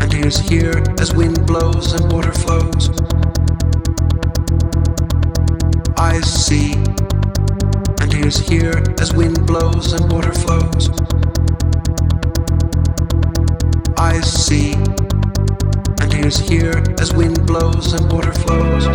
And he is here as wind blows and water flows. I see. And he is here as wind blows and water flows. I see. And he is here as wind blows and water flows.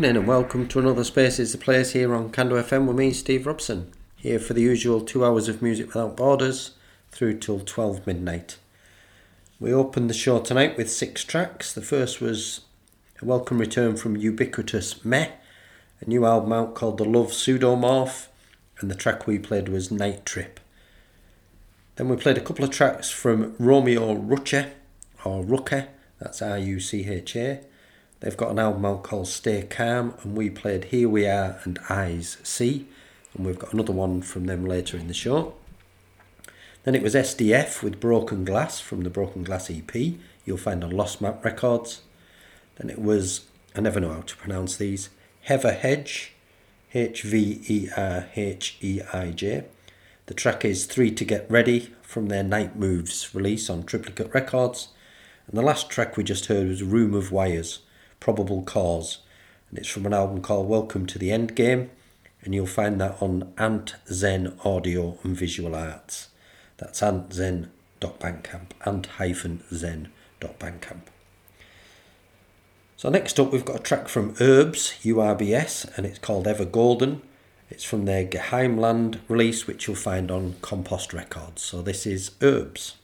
Welcome to another Space is the Place here on Cando FM with me, Steve Robson, here for the usual two hours of Music Without Borders through till 12 midnight. We opened the show tonight with six tracks. The first was a welcome return from Ubiquitous Meh, a new album out called The Love Pseudomorph, and the track we played was Night Trip. Then we played a couple of tracks from Romeo Rucha, or Rucha, that's R U C H A They've got an album out called Stay Calm, and we played Here We Are and Eyes See, and we've got another one from them later in the show. Then it was SDF with Broken Glass from the Broken Glass EP, you'll find on Lost Map Records. Then it was, I never know how to pronounce these, Hever Hedge, H V E R H E I J. The track is Three to Get Ready from their Night Moves release on Triplicate Records. And the last track we just heard was Room of Wires Probable Cause. And it's from an album called Welcome to the End Game. And you'll find that on Ant Zen Audio and Visual Arts. That's antzen.bandcamp, ant-zen.bandcamp. So next up we've got a track from Herbs, URBS, and it's called Ever Golden. It's from their Geheimland release, which you'll find on Compost Records. So this is Herbs.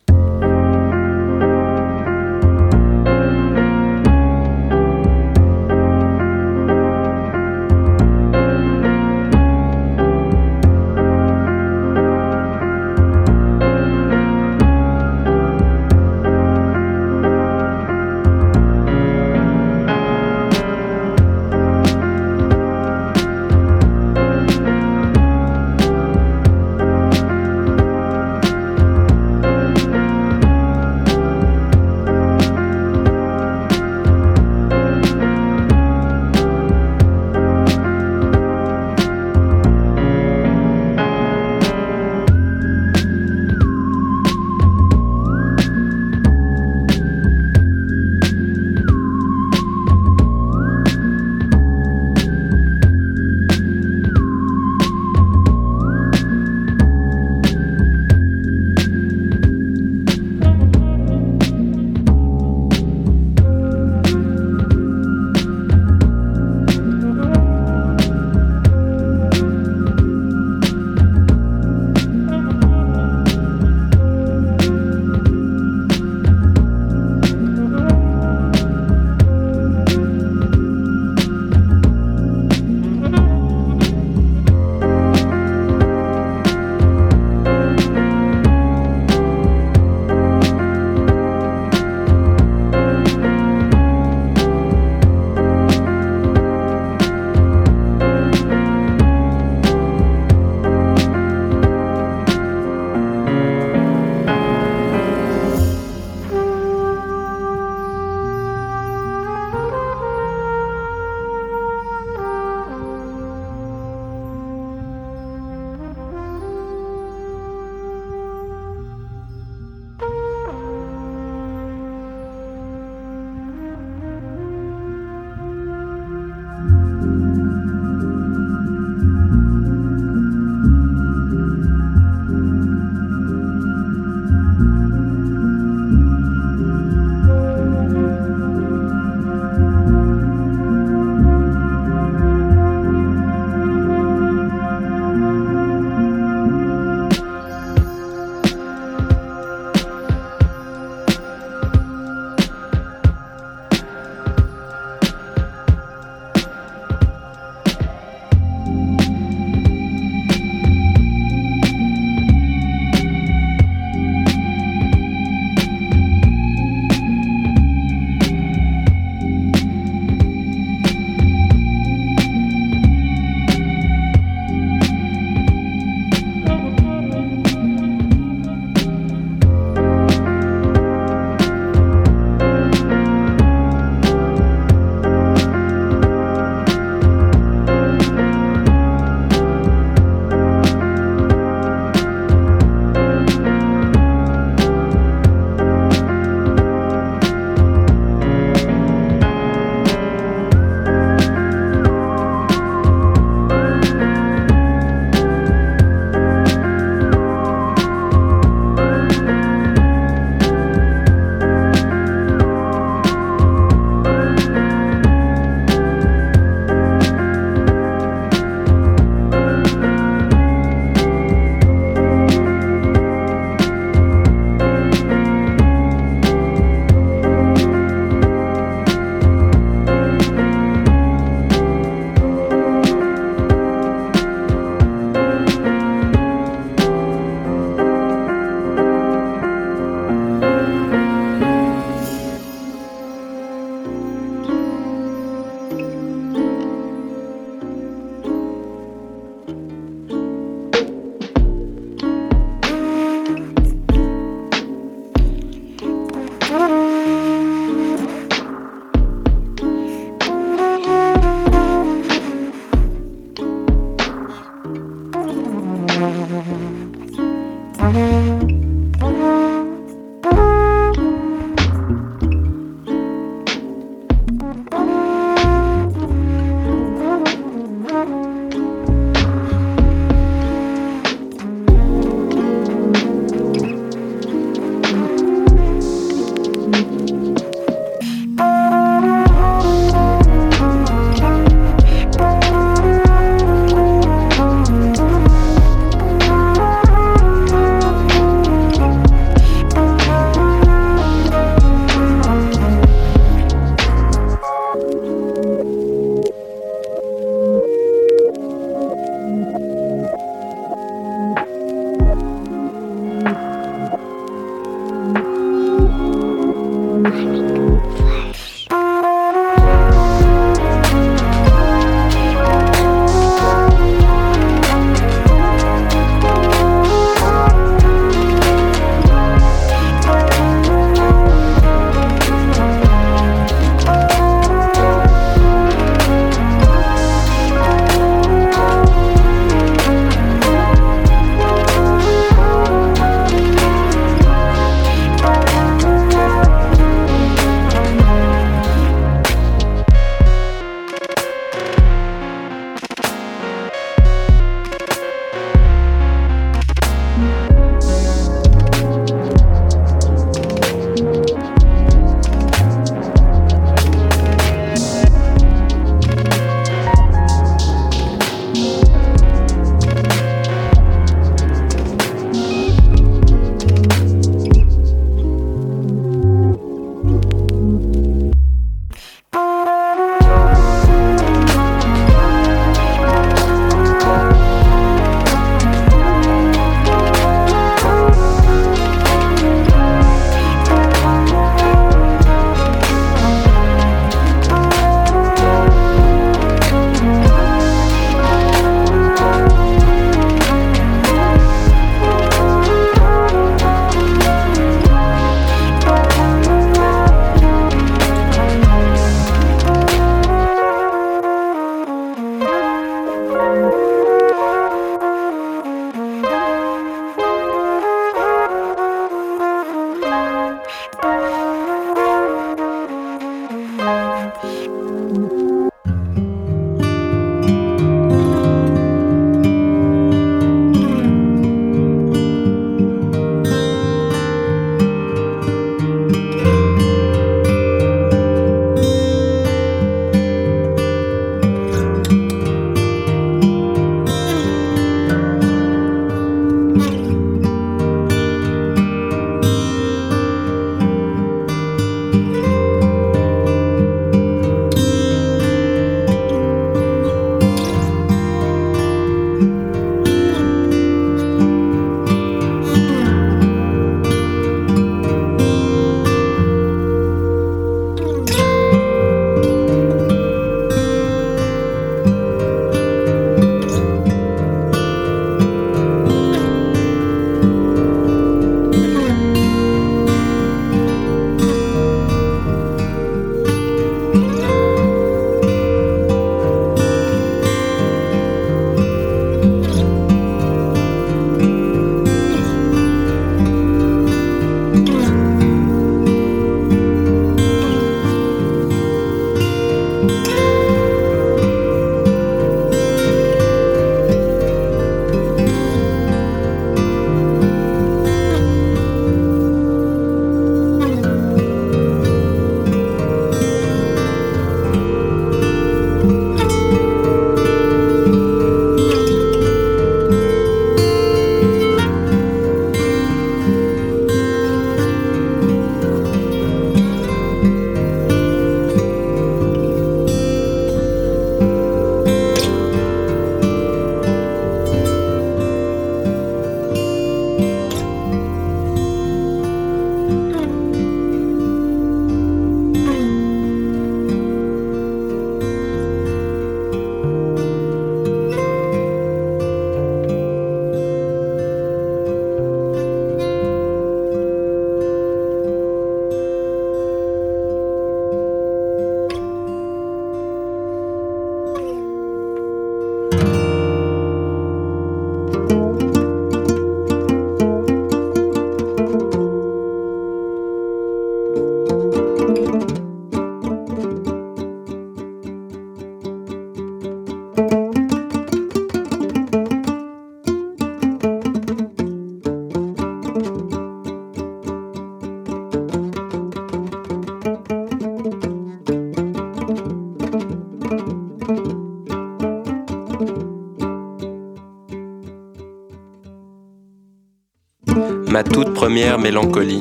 Première mélancolie,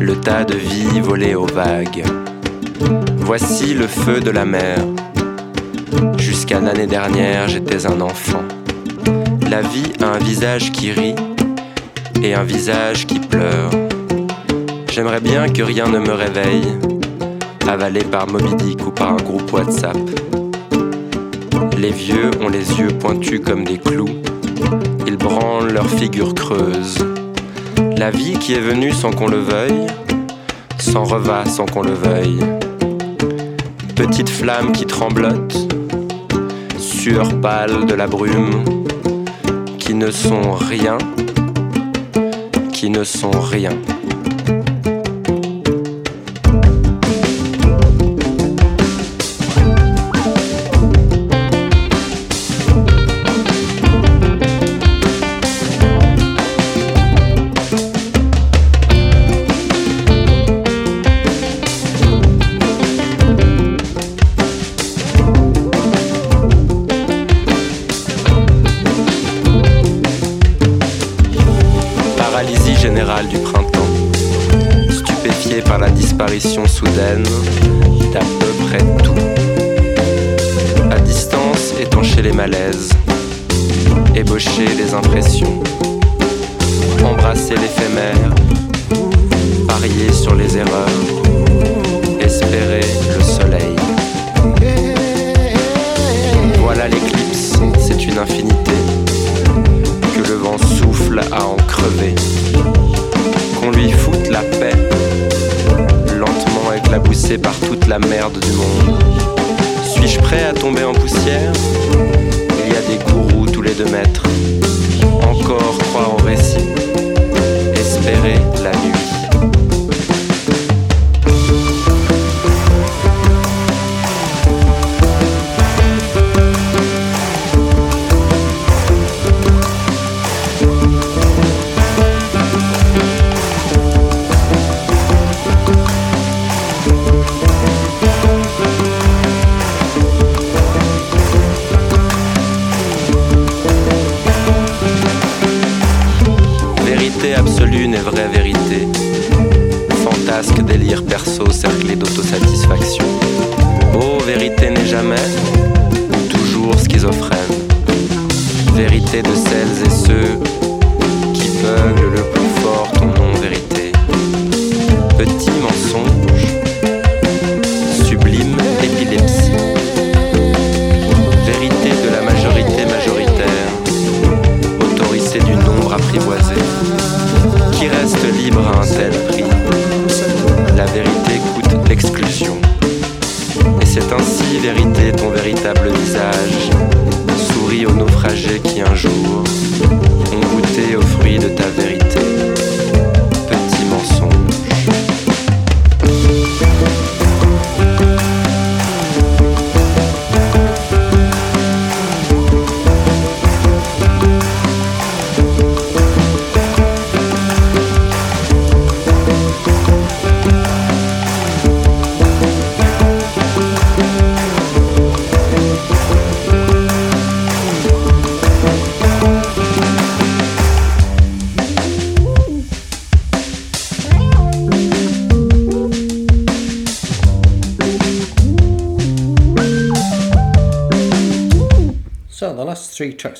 le tas de vie volé aux vagues. Voici le feu de la mer. Jusqu'à l'année dernière, j'étais un enfant. La vie a un visage qui rit et un visage qui pleure. J'aimerais bien que rien ne me réveille, avalé par Moby Dick ou par un groupe WhatsApp. Les vieux ont les yeux pointus comme des clous, ils branlent leurs figures creuses. La vie qui est venue sans qu'on le veuille, s'en reva sans qu'on le veuille. Petite flamme qui tremblote, sueur pâle de la brume, qui ne sont rien, qui ne sont rien. Disparition soudaine d'à peu près tout. À distance, étancher les malaises, ébaucher les impressions, embrasser l'éphémère, parier sur les erreurs,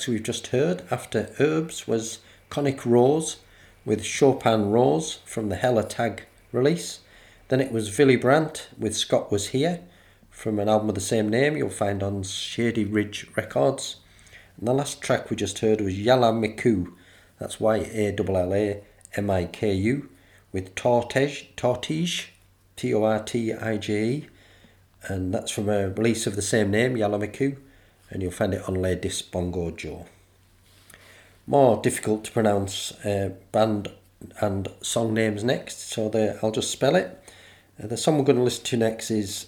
we've just heard after URBS was Conic Rose with Chopin Rose from the Hella Tag release. Then it was Willebrant with Scott Was Here from an album of the same name you'll find on Shady Ridge Records. And the last track we just heard was Yalla Miku, that's Y A L L A M I K U, with Tortije, Tortije, T O R T I J E, and that's from a release of the same name, Yalla Miku, and you'll find it on Ladies Bongo Joe. More difficult to pronounce uh, band and song names next, so the, I'll just spell it. Uh, the song we're going to listen to next is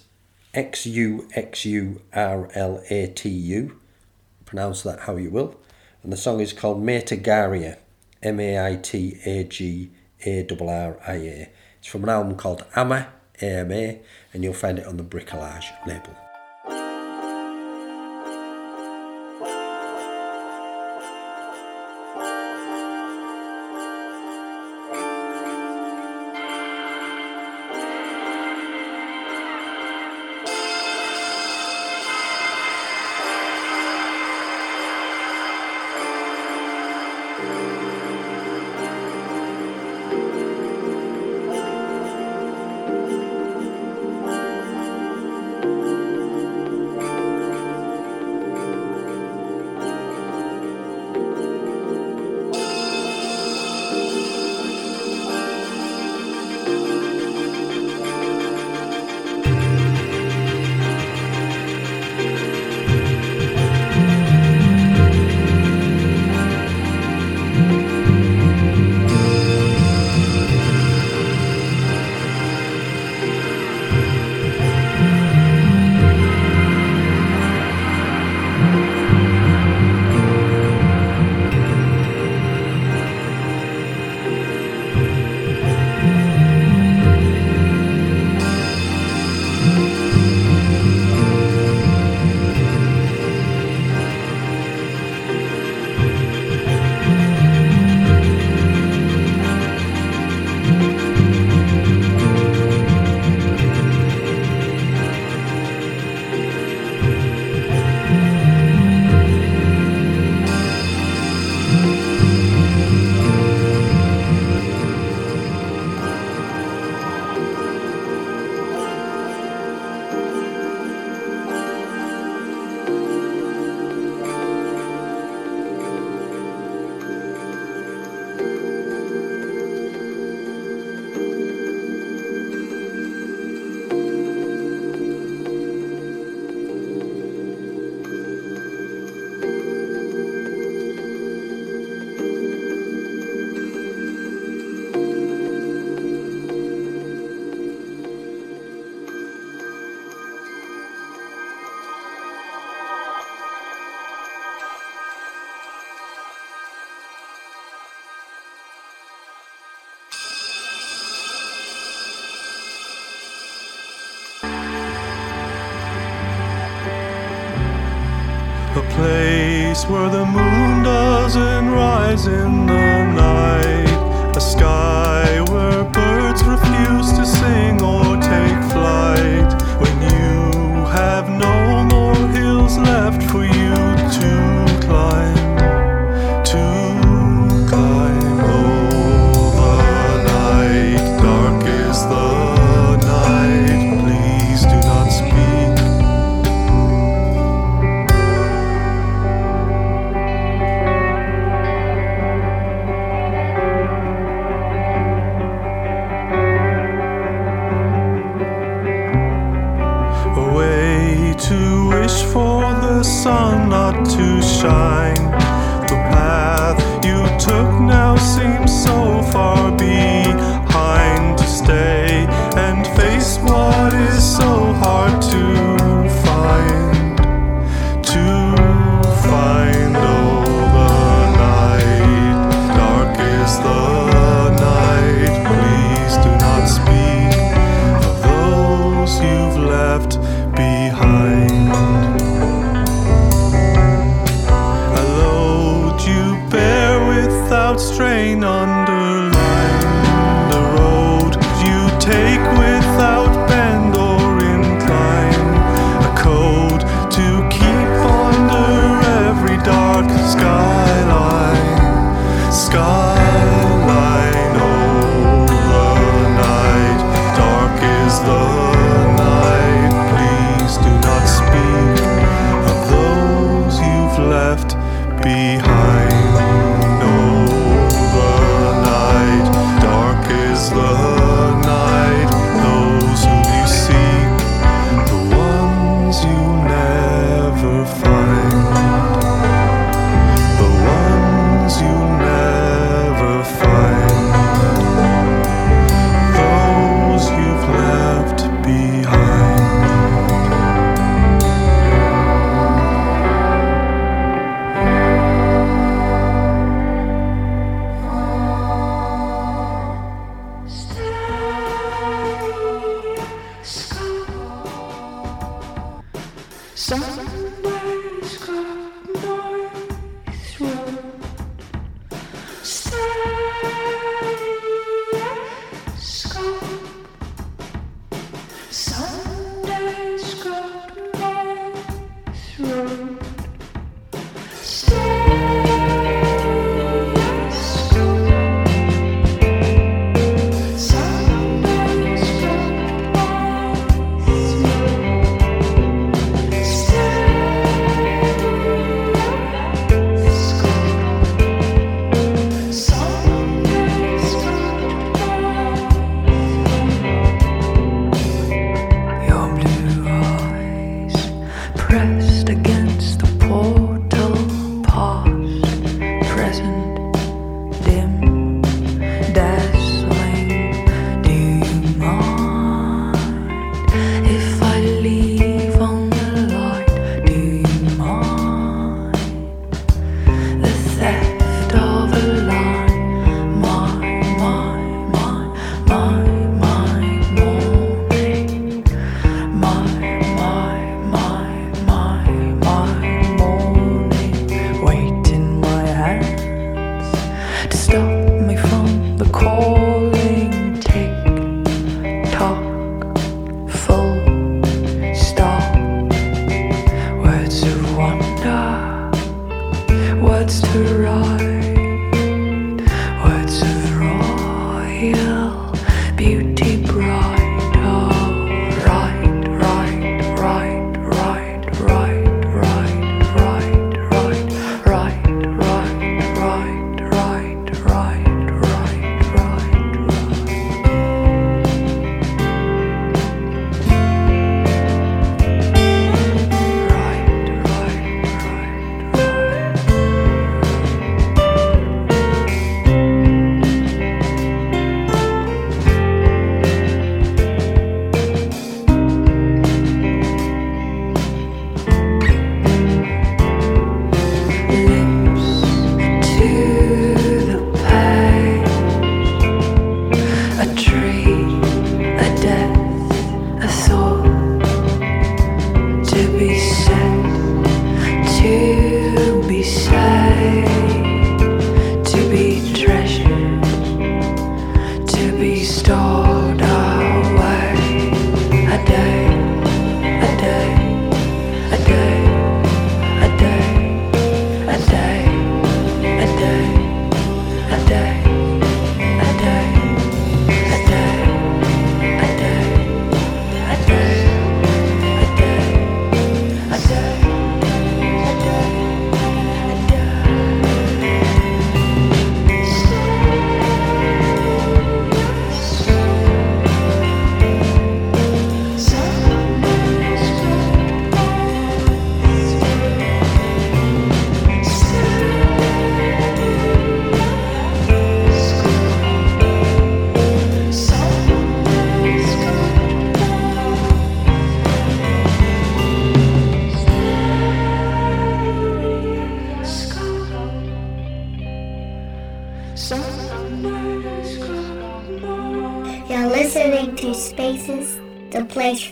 X U X U R L A T U. Pronounce that how you will. And the song is called Maitagarria, M A I T A G A R R I A. It's from an album called Ama, A M A, and you'll find it on the Bricolage label.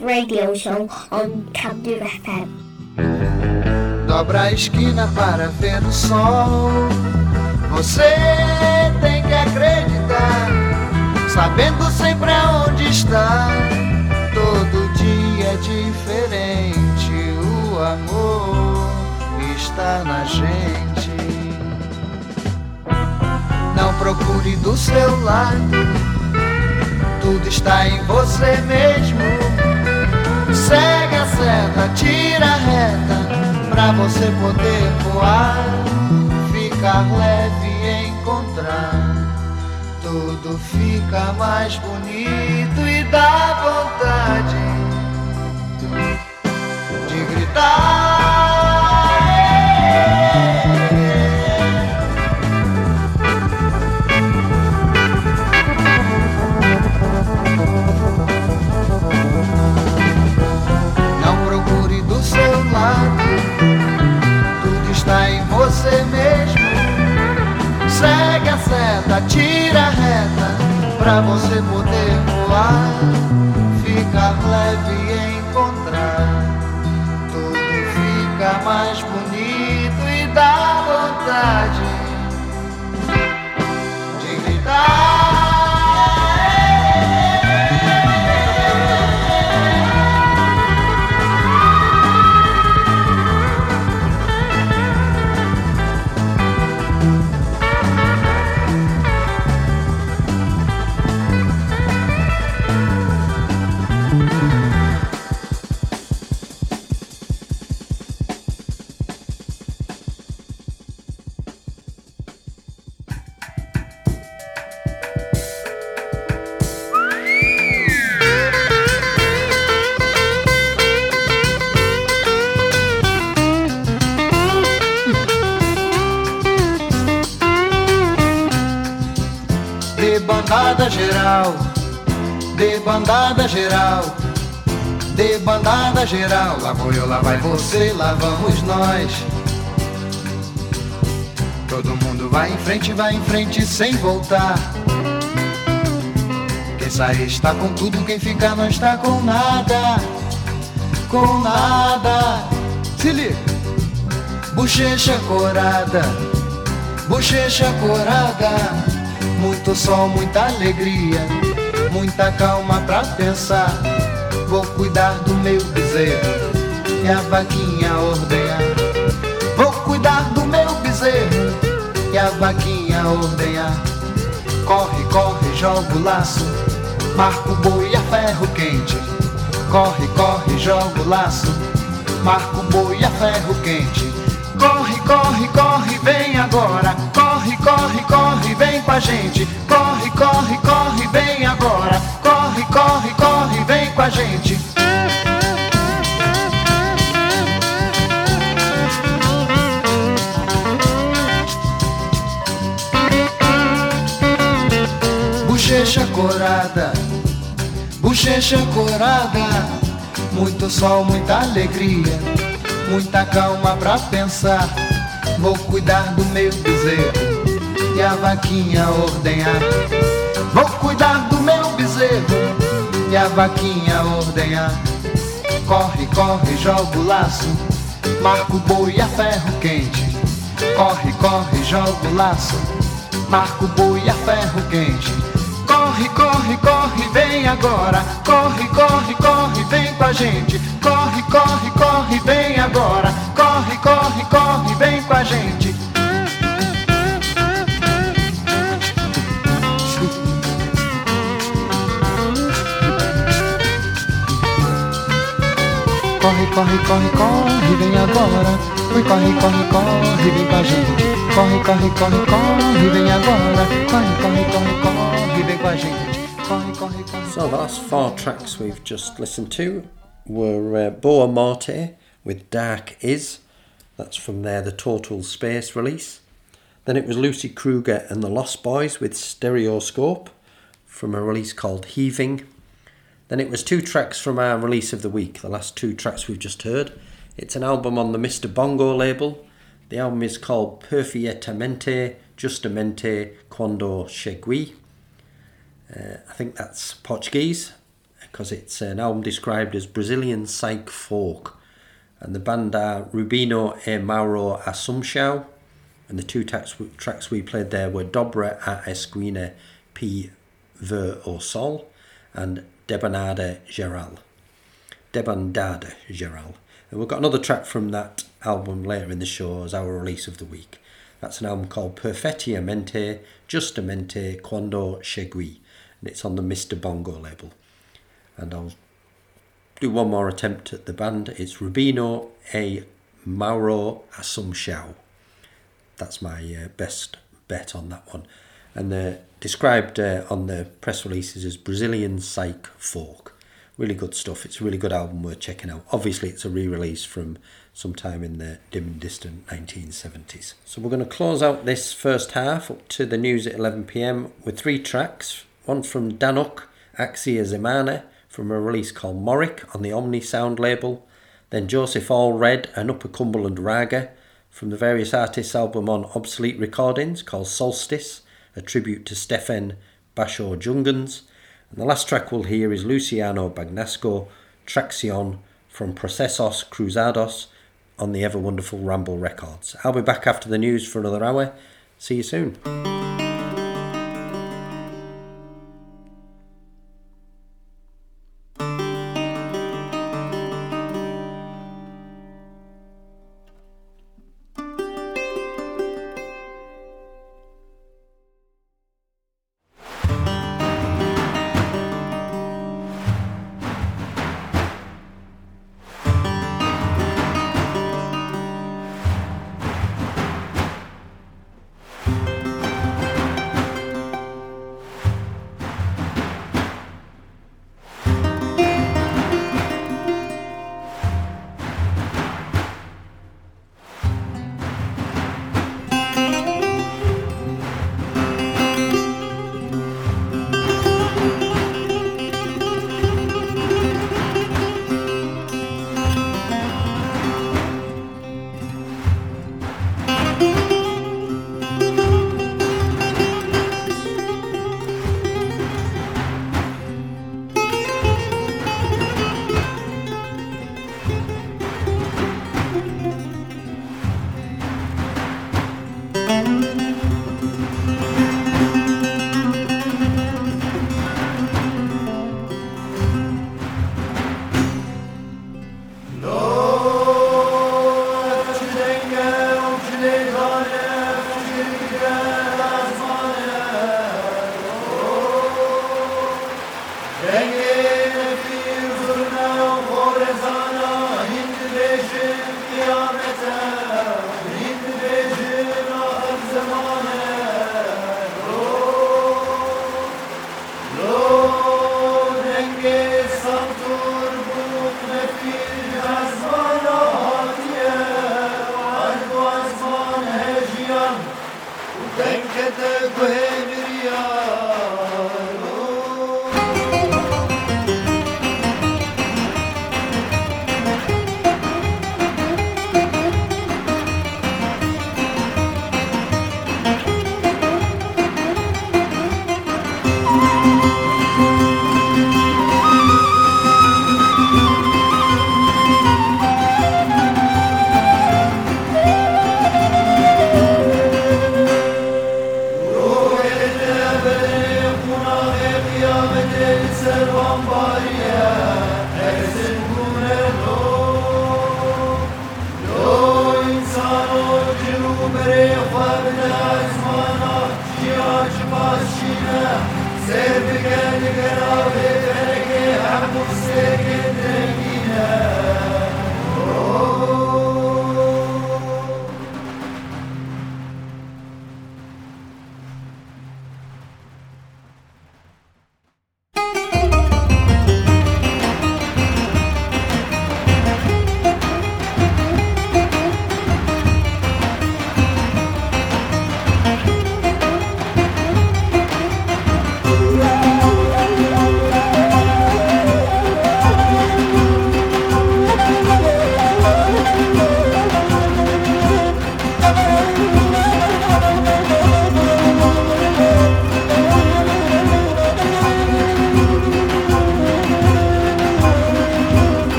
Radio show on Camden FM. Dobra a esquina para ver o sol. Você tem que acreditar, sabendo sempre aonde está. Todo dia é diferente, o amor está na gente. Não procure do seu lado, tudo está em você mesmo. Segue a seta, tira a reta, pra você poder voar, ficar leve e encontrar. Tudo fica mais bonito e dá vontade de gritar. Você mesmo. Segue a seta, tira a reta, pra você poder voar, ficar leve e encontrar. Tudo fica mais bonito e dá vontade bandada geral, de bandada geral, de bandada geral. Lá vou eu, lá vai você, lá vamos nós. Todo mundo vai em frente, vai em frente sem voltar. Quem sai está com tudo, quem fica não está com nada. Com nada. Se liga. Bochecha corada, bochecha corada. Muito sol, muita alegria, muita calma pra pensar. Vou cuidar do meu bezerro e a vaquinha ordenhar. Vou cuidar do meu bezerro e a vaquinha ordenhar. Corre, corre, joga o laço, marca o boi a ferro quente. Corre, corre, joga o laço, marca o boi a ferro quente. Corre, corre, corre, vem agora. Corre, corre, corre, vem com a gente. Corre, corre, corre, vem agora. Corre, corre, corre, vem com a gente. Bochecha corada, bochecha corada. Muito sol, muita alegria, muita calma pra pensar. Vou cuidar do meu bezerro e a vaquinha ordenhar. Vou cuidar do meu bezerro e a vaquinha ordenhar. Corre, corre, joga o laço, marca o boi a ferro quente. Corre, corre, joga o laço, marca o boi a ferro quente. Corre, corre, corre, vem agora. Corre, corre, corre, vem com a gente. Corre, corre, corre, vem agora. Corre, corre, corre, vem com a gente. Corre, corre, corre, corre, vem agora. Oi, corre, corre, corre, vem com a gente. Corre, corre, corre, corre, vem agora. Corre, corre, corre, corre, vem com a gente. So the last four tracks we've just listened to were uh, Boa Morte with Dark Is. That's from their The Total Space release. Then it was Lucy Kruger and the Lost Boys with Stereoscope from a release called Heaving. Then it was two tracks from our release of the week, the last two tracks we've just heard. It's an album on the Mr. Bongo label. The album is called Perfectamente Justamente Quando Chegui. Uh, I think that's Portuguese because it's an album described as Brazilian psych folk. And the band are Rubinho e Mauro Assumpção. And the two tracks, tracks we played there were Dobra a Esquina P. Ver o Sol and Debandada Geral. Debandada Geral. And we've got another track from that album later in the show as our release of the week. That's an album called Perfettamente, Justamente Quando Chegui. And it's on the Mr. Bongo label. And I'll do one more attempt at the band. It's Rubinho e Mauro Assumpção. That's my uh, best bet on that one. And they're described uh, on the press releases as Brazilian psych folk. Really good stuff. It's a really good album worth checking out. Obviously, it's a re release from sometime in the dim and distant 1970s. So, we're going to close out this first half up to the news at 11 pm with three tracks one from Danuk Axir Zemana from a release called Morik on the Omni Sound label, then Joseph Allred and Upper Cumberland Raga from the various artists' album on Obsolete Recordings called Solstice, a tribute to Stefan Bashor Jungens. And the last track we'll hear is Luciano Bagnasco, Traccion from Procesos Cruzados on the ever wonderful Ramble Records. I'll be back after the news for another hour. See you soon. Thank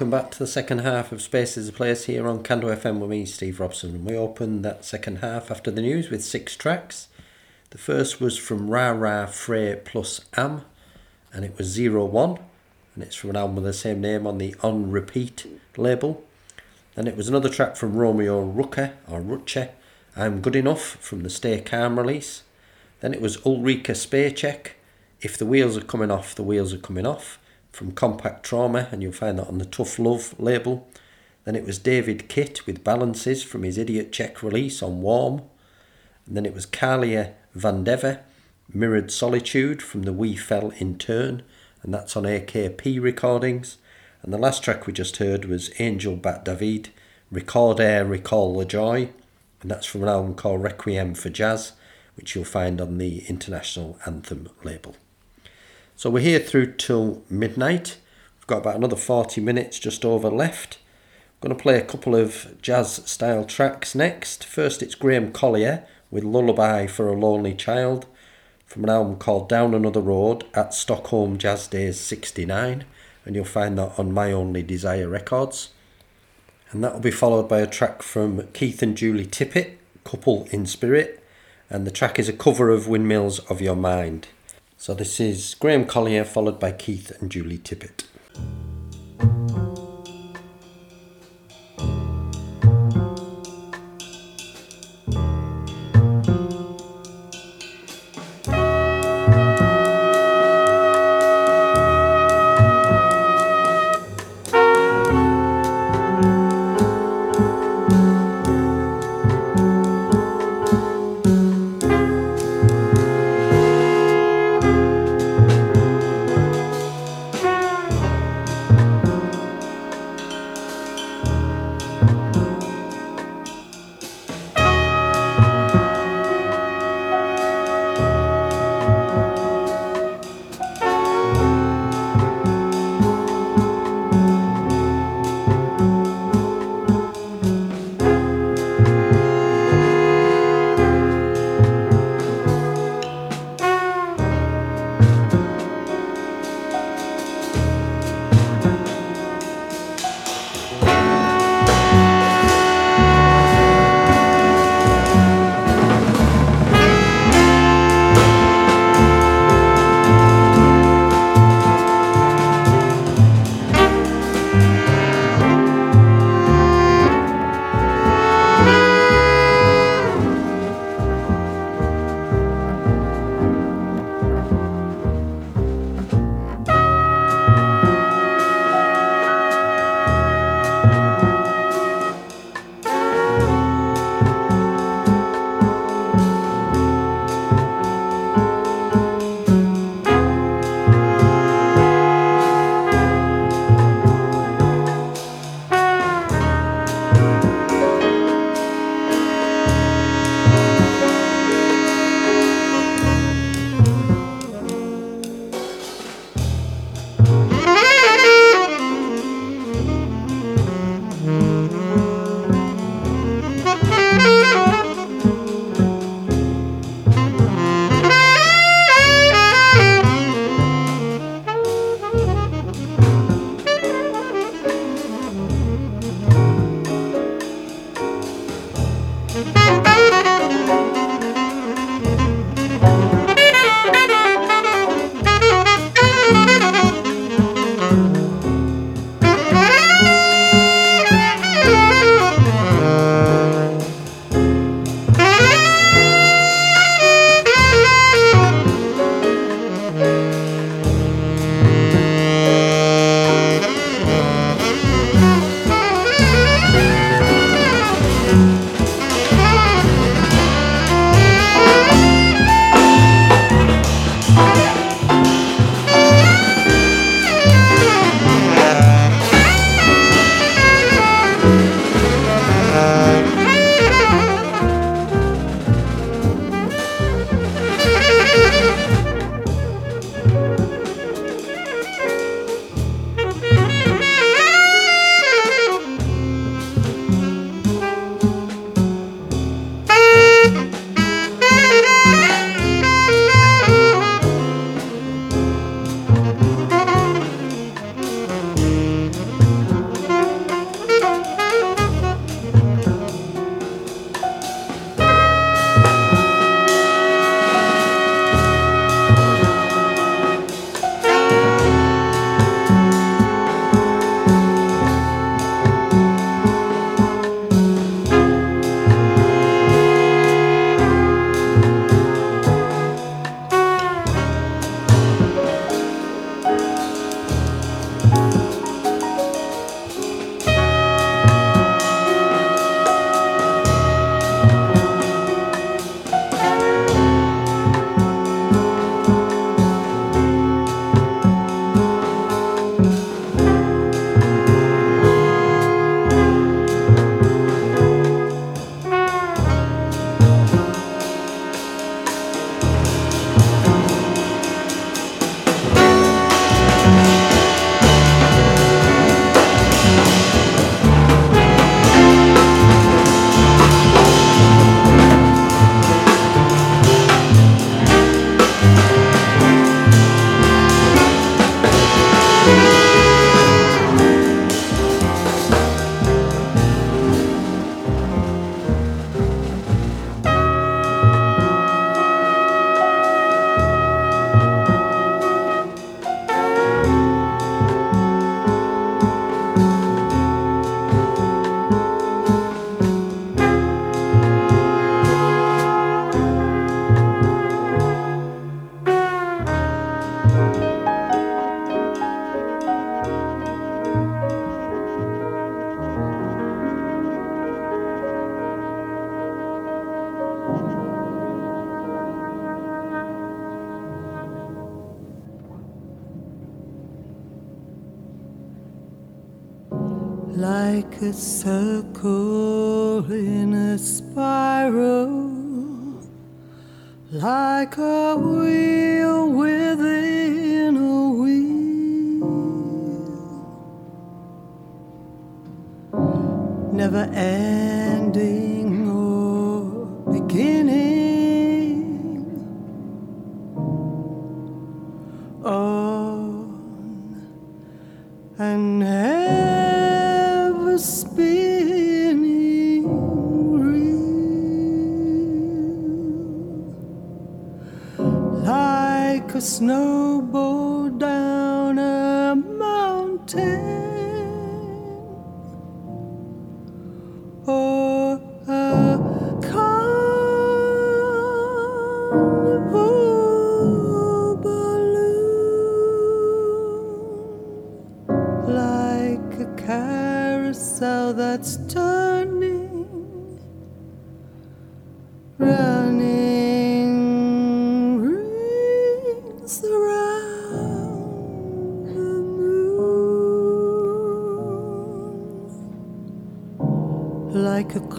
welcome back to the second half of Space is the Place here on Cando FM with me, Steve Robson. And we opened that second half after the news with six tracks. The first was from RaRaFre plus Am, and it was Zero One, and it's from an album with the same name on the On Repeat label. Then it was another track from Romeo Rucha or Ruche, I'm Good Enough from the Stay Calm release. Then it was Ulrika Spacek, If the Wheels Are Coming Off, the Wheels Are Coming Off from Compact Trauma, and you'll find that on the Tough Love label. Then it was David Kitt with Balances from his Idiot Check release on Warm. And then it was Kalia Vandever, Mirrored Solitude from the We Fell in Turn, and that's on AKP recordings. And the last track we just heard was Angel Bat Dawid, Record Air, Recall the Joy, and that's from an album called Requiem for Jazz, which you'll find on the International Anthem label. So we're here through till midnight. We've got about another 40 minutes just over left. I'm going to play a couple of jazz style tracks next. First, it's Graham Collier with Lullaby for a Lonely Child from an album called Down Another Road at Stockholm Jazz Days 69, and you'll find that on My Only Desire Records. And that will be followed by a track from Keith and Julie Tippett, Couple in Spirit, and the track is a cover of Windmills of Your Mind. So this is Graham Collier followed by Keith and Julie Tippett.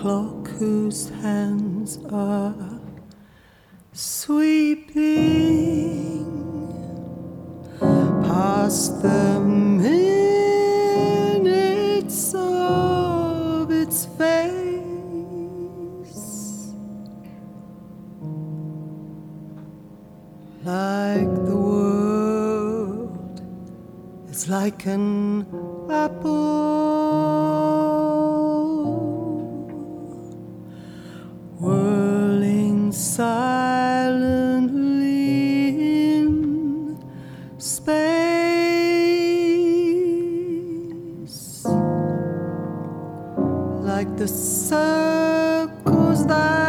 Clock whose hands are sweeping past the minutes of its face, like the world is like an apple silently in space, like the circles that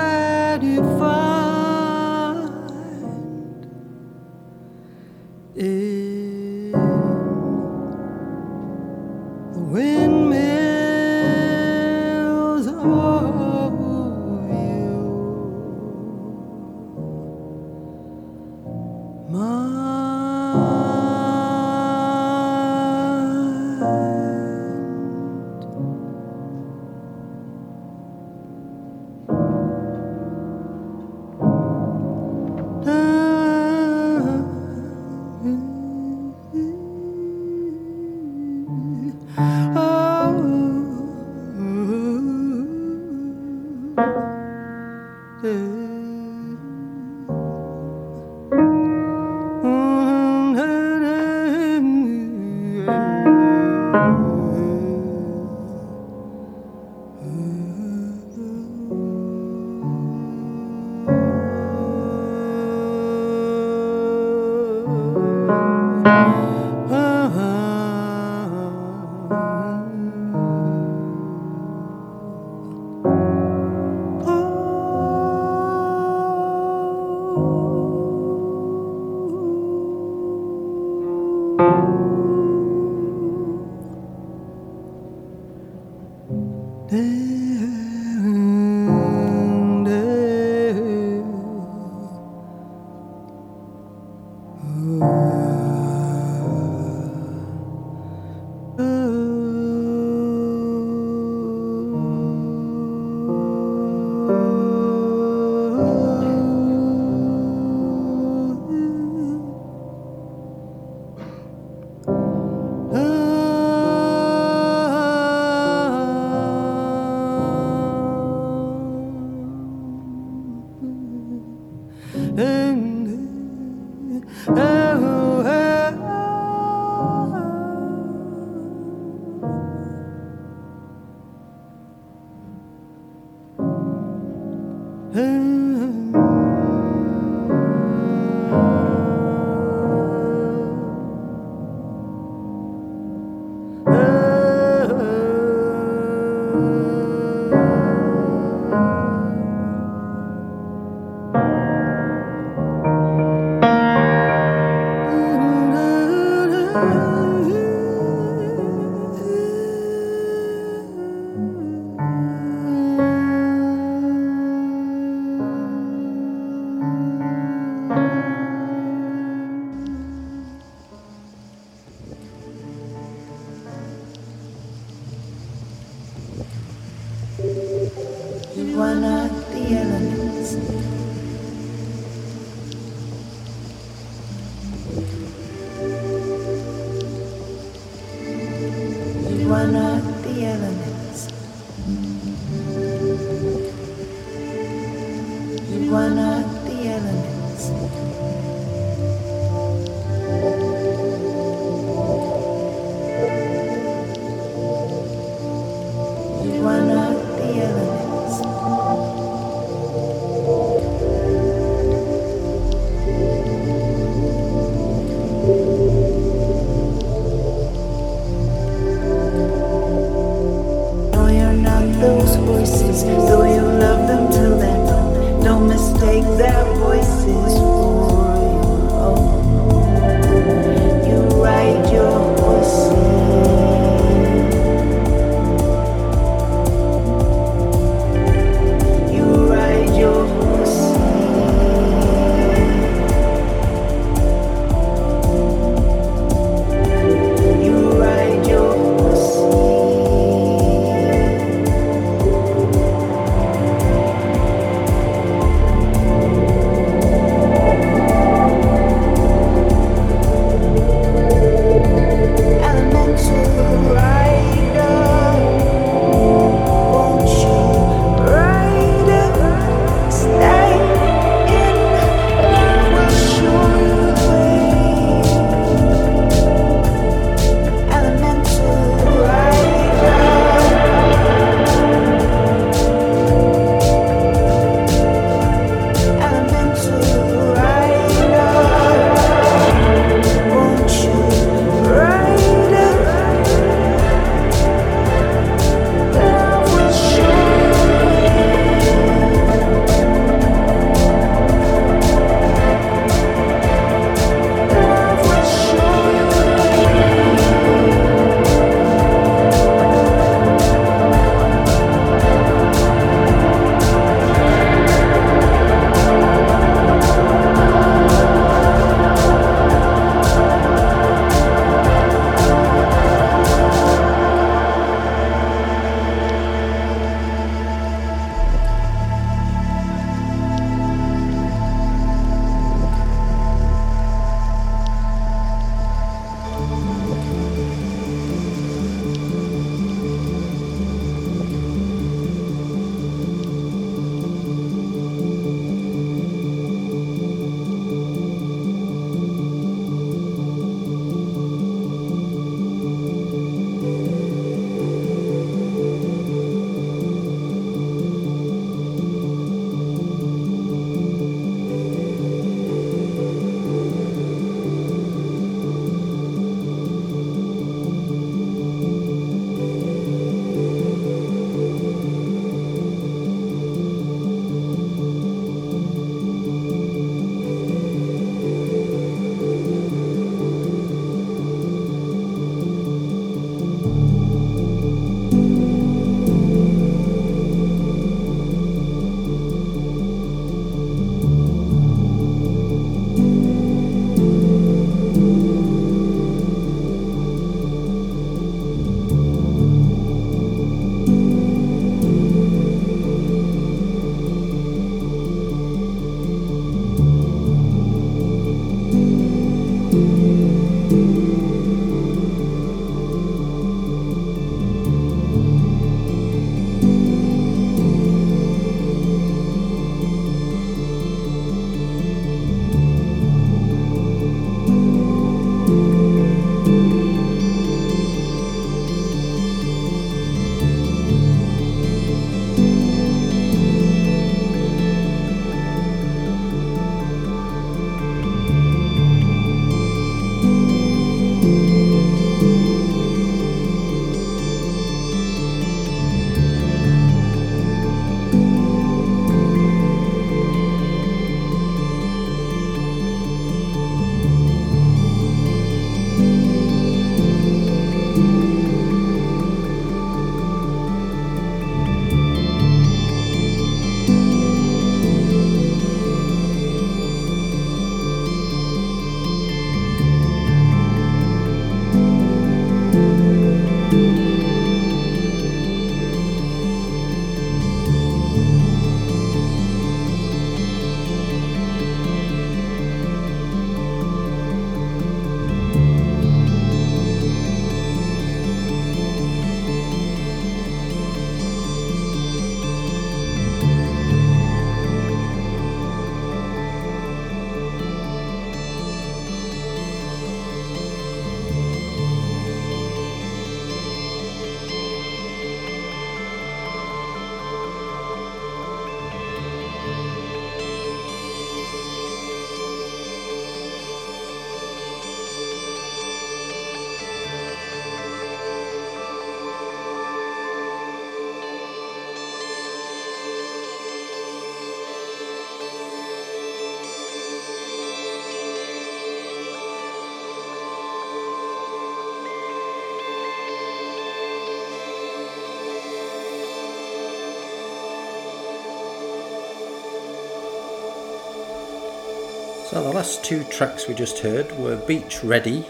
two tracks we just heard were Beach Ready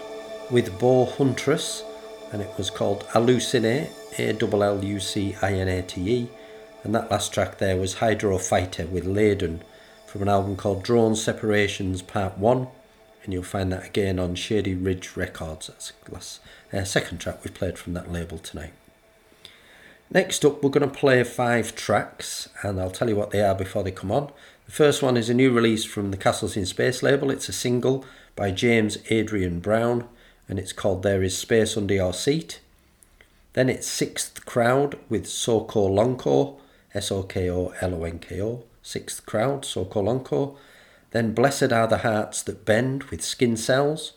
with Boe Huntress, and it was called Hallucinate, A L L U C I N A T E, and that last track there was Hydro Fyter with Laden from an album called Drone Separations Part 1, and you'll find that again on Shady Ridge Records. That's the last, uh, second track we've played from that label tonight. Next up, we're going to play five tracks, and I'll tell you what they are before they come on. First one is a new release from the Castles in Space label. It's a single by James Adrian Brown, and it's called There Is Space Under Your Seat. Then it's Sixth Crowd with Sokolonko, S O K O L O N K O, Sixth Crowd, Soko. Then Blessed Are the Hearts That Bend with Skin Cells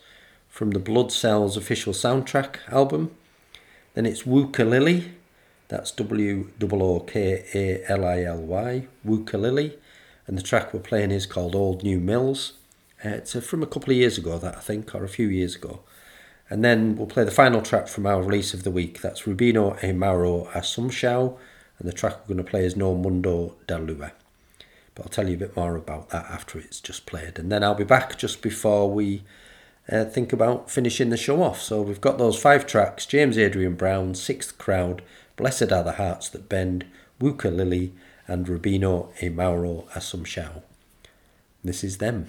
from the Blood Cells official soundtrack album. Then it's Wookalily, that's W O O K A L I L Y, Wookalily, and the track we're playing is called Old New Mills. Uh, it's uh, from a couple of years ago, that I think, or a few years ago. And then we'll play the final track from our release of the week. That's Rubinho e Mauro Assumpção, and the track we're going to play is No Mundo da Lua. But I'll tell you a bit more about that after it's just played. And then I'll be back just before we uh, think about finishing the show off. So we've got those five tracks James Adrian Brown, Sixth Crowd, Blessed Are the Hearts That Bend, Wookalily, and Rubinho e Mauro Assumpção. This is them.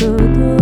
good.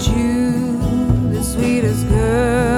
You, the sweetest girl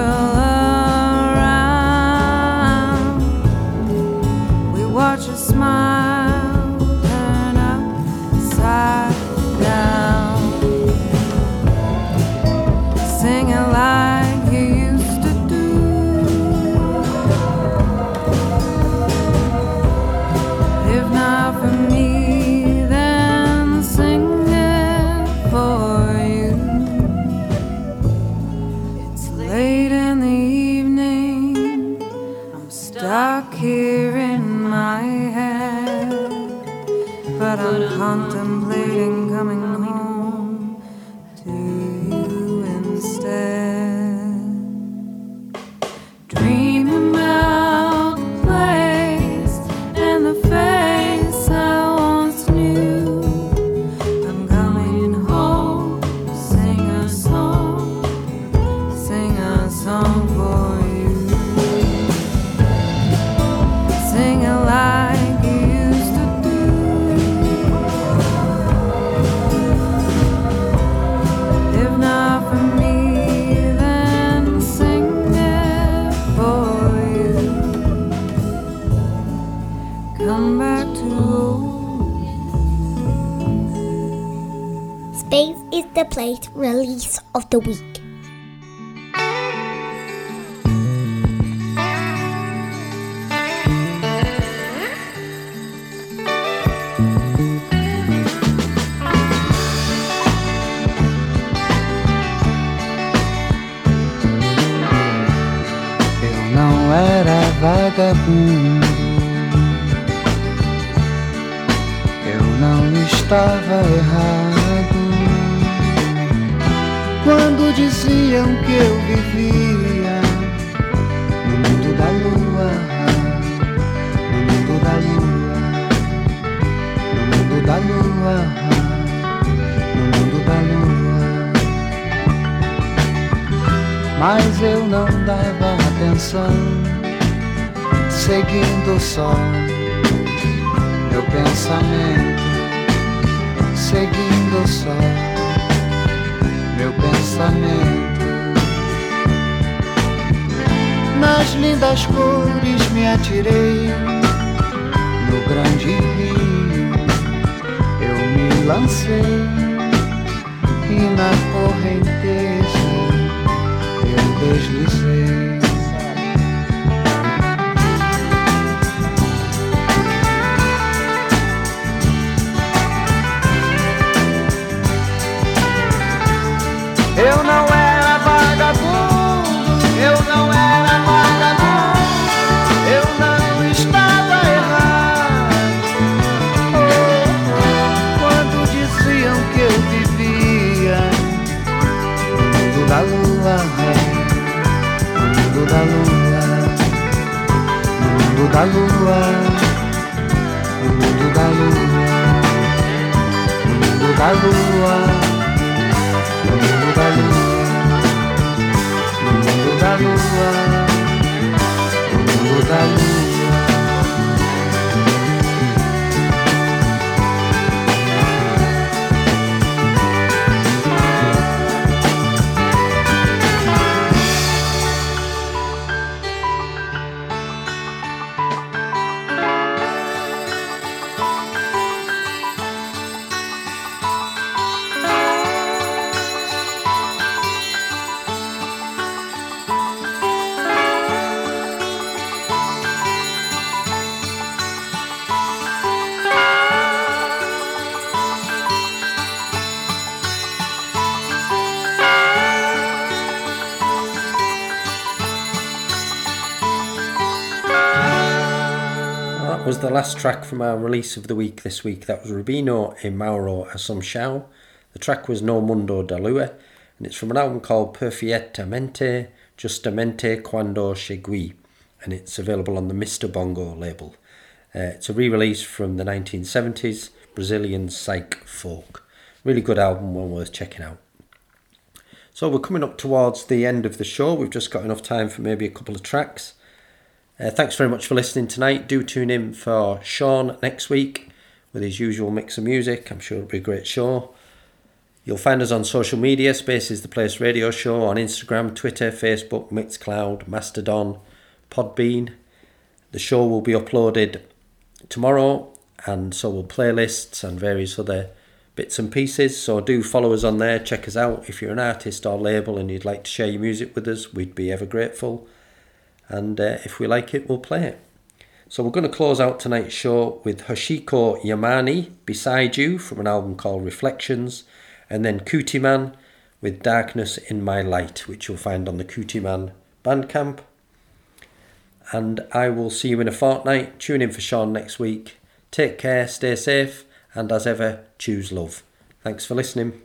the place release of the week. Seguindo só meu pensamento, seguindo só meu pensamento. Nas lindas cores me atirei no grande rio, eu me lancei e na correnteza eu deslizei. Eu não era vagabundo, eu não era vagabundo, eu não estava errado. Oh, quando diziam que eu vivia no mundo da lua, no mundo da lua, no mundo da lua, no mundo da lua, no mundo da lua. No last track from our release of the week this week. That was Rubinho e Mauro Assumpção. The track was No Mundo da Lua, and it's from an album called Perfettamente, Justamente Quando Segui, and it's available on the Mr. Bongo label. Uh, it's a re-release from the 1970s Brazilian psych folk. Really good album, one worth checking out. So we're coming up towards the end of the show. We've just got enough time for maybe a couple of tracks. Uh, thanks very much for listening tonight. Do tune in for Sean next week with his usual mix of music. I'm sure it'll be a great show. You'll find us on social media, Space is the Place Radio Show on Instagram, Twitter, Facebook, Mixcloud, Mastodon, Podbean. The show will be uploaded tomorrow, and so will playlists and various other bits and pieces. So do follow us on there, check us out. If you're an artist or label and you'd like to share your music with us, we'd be ever grateful. And uh, if we like it, we'll play it. So we're going to close out tonight's show with Hoshiko Yamane, Beside You, from an album called Reflections, and then Kutiman with Darkness in My Light, which you'll find on the Kutiman Bandcamp. And I will see you in a fortnight. Tune in for Sean next week. Take care, stay safe, and as ever, choose love. Thanks for listening.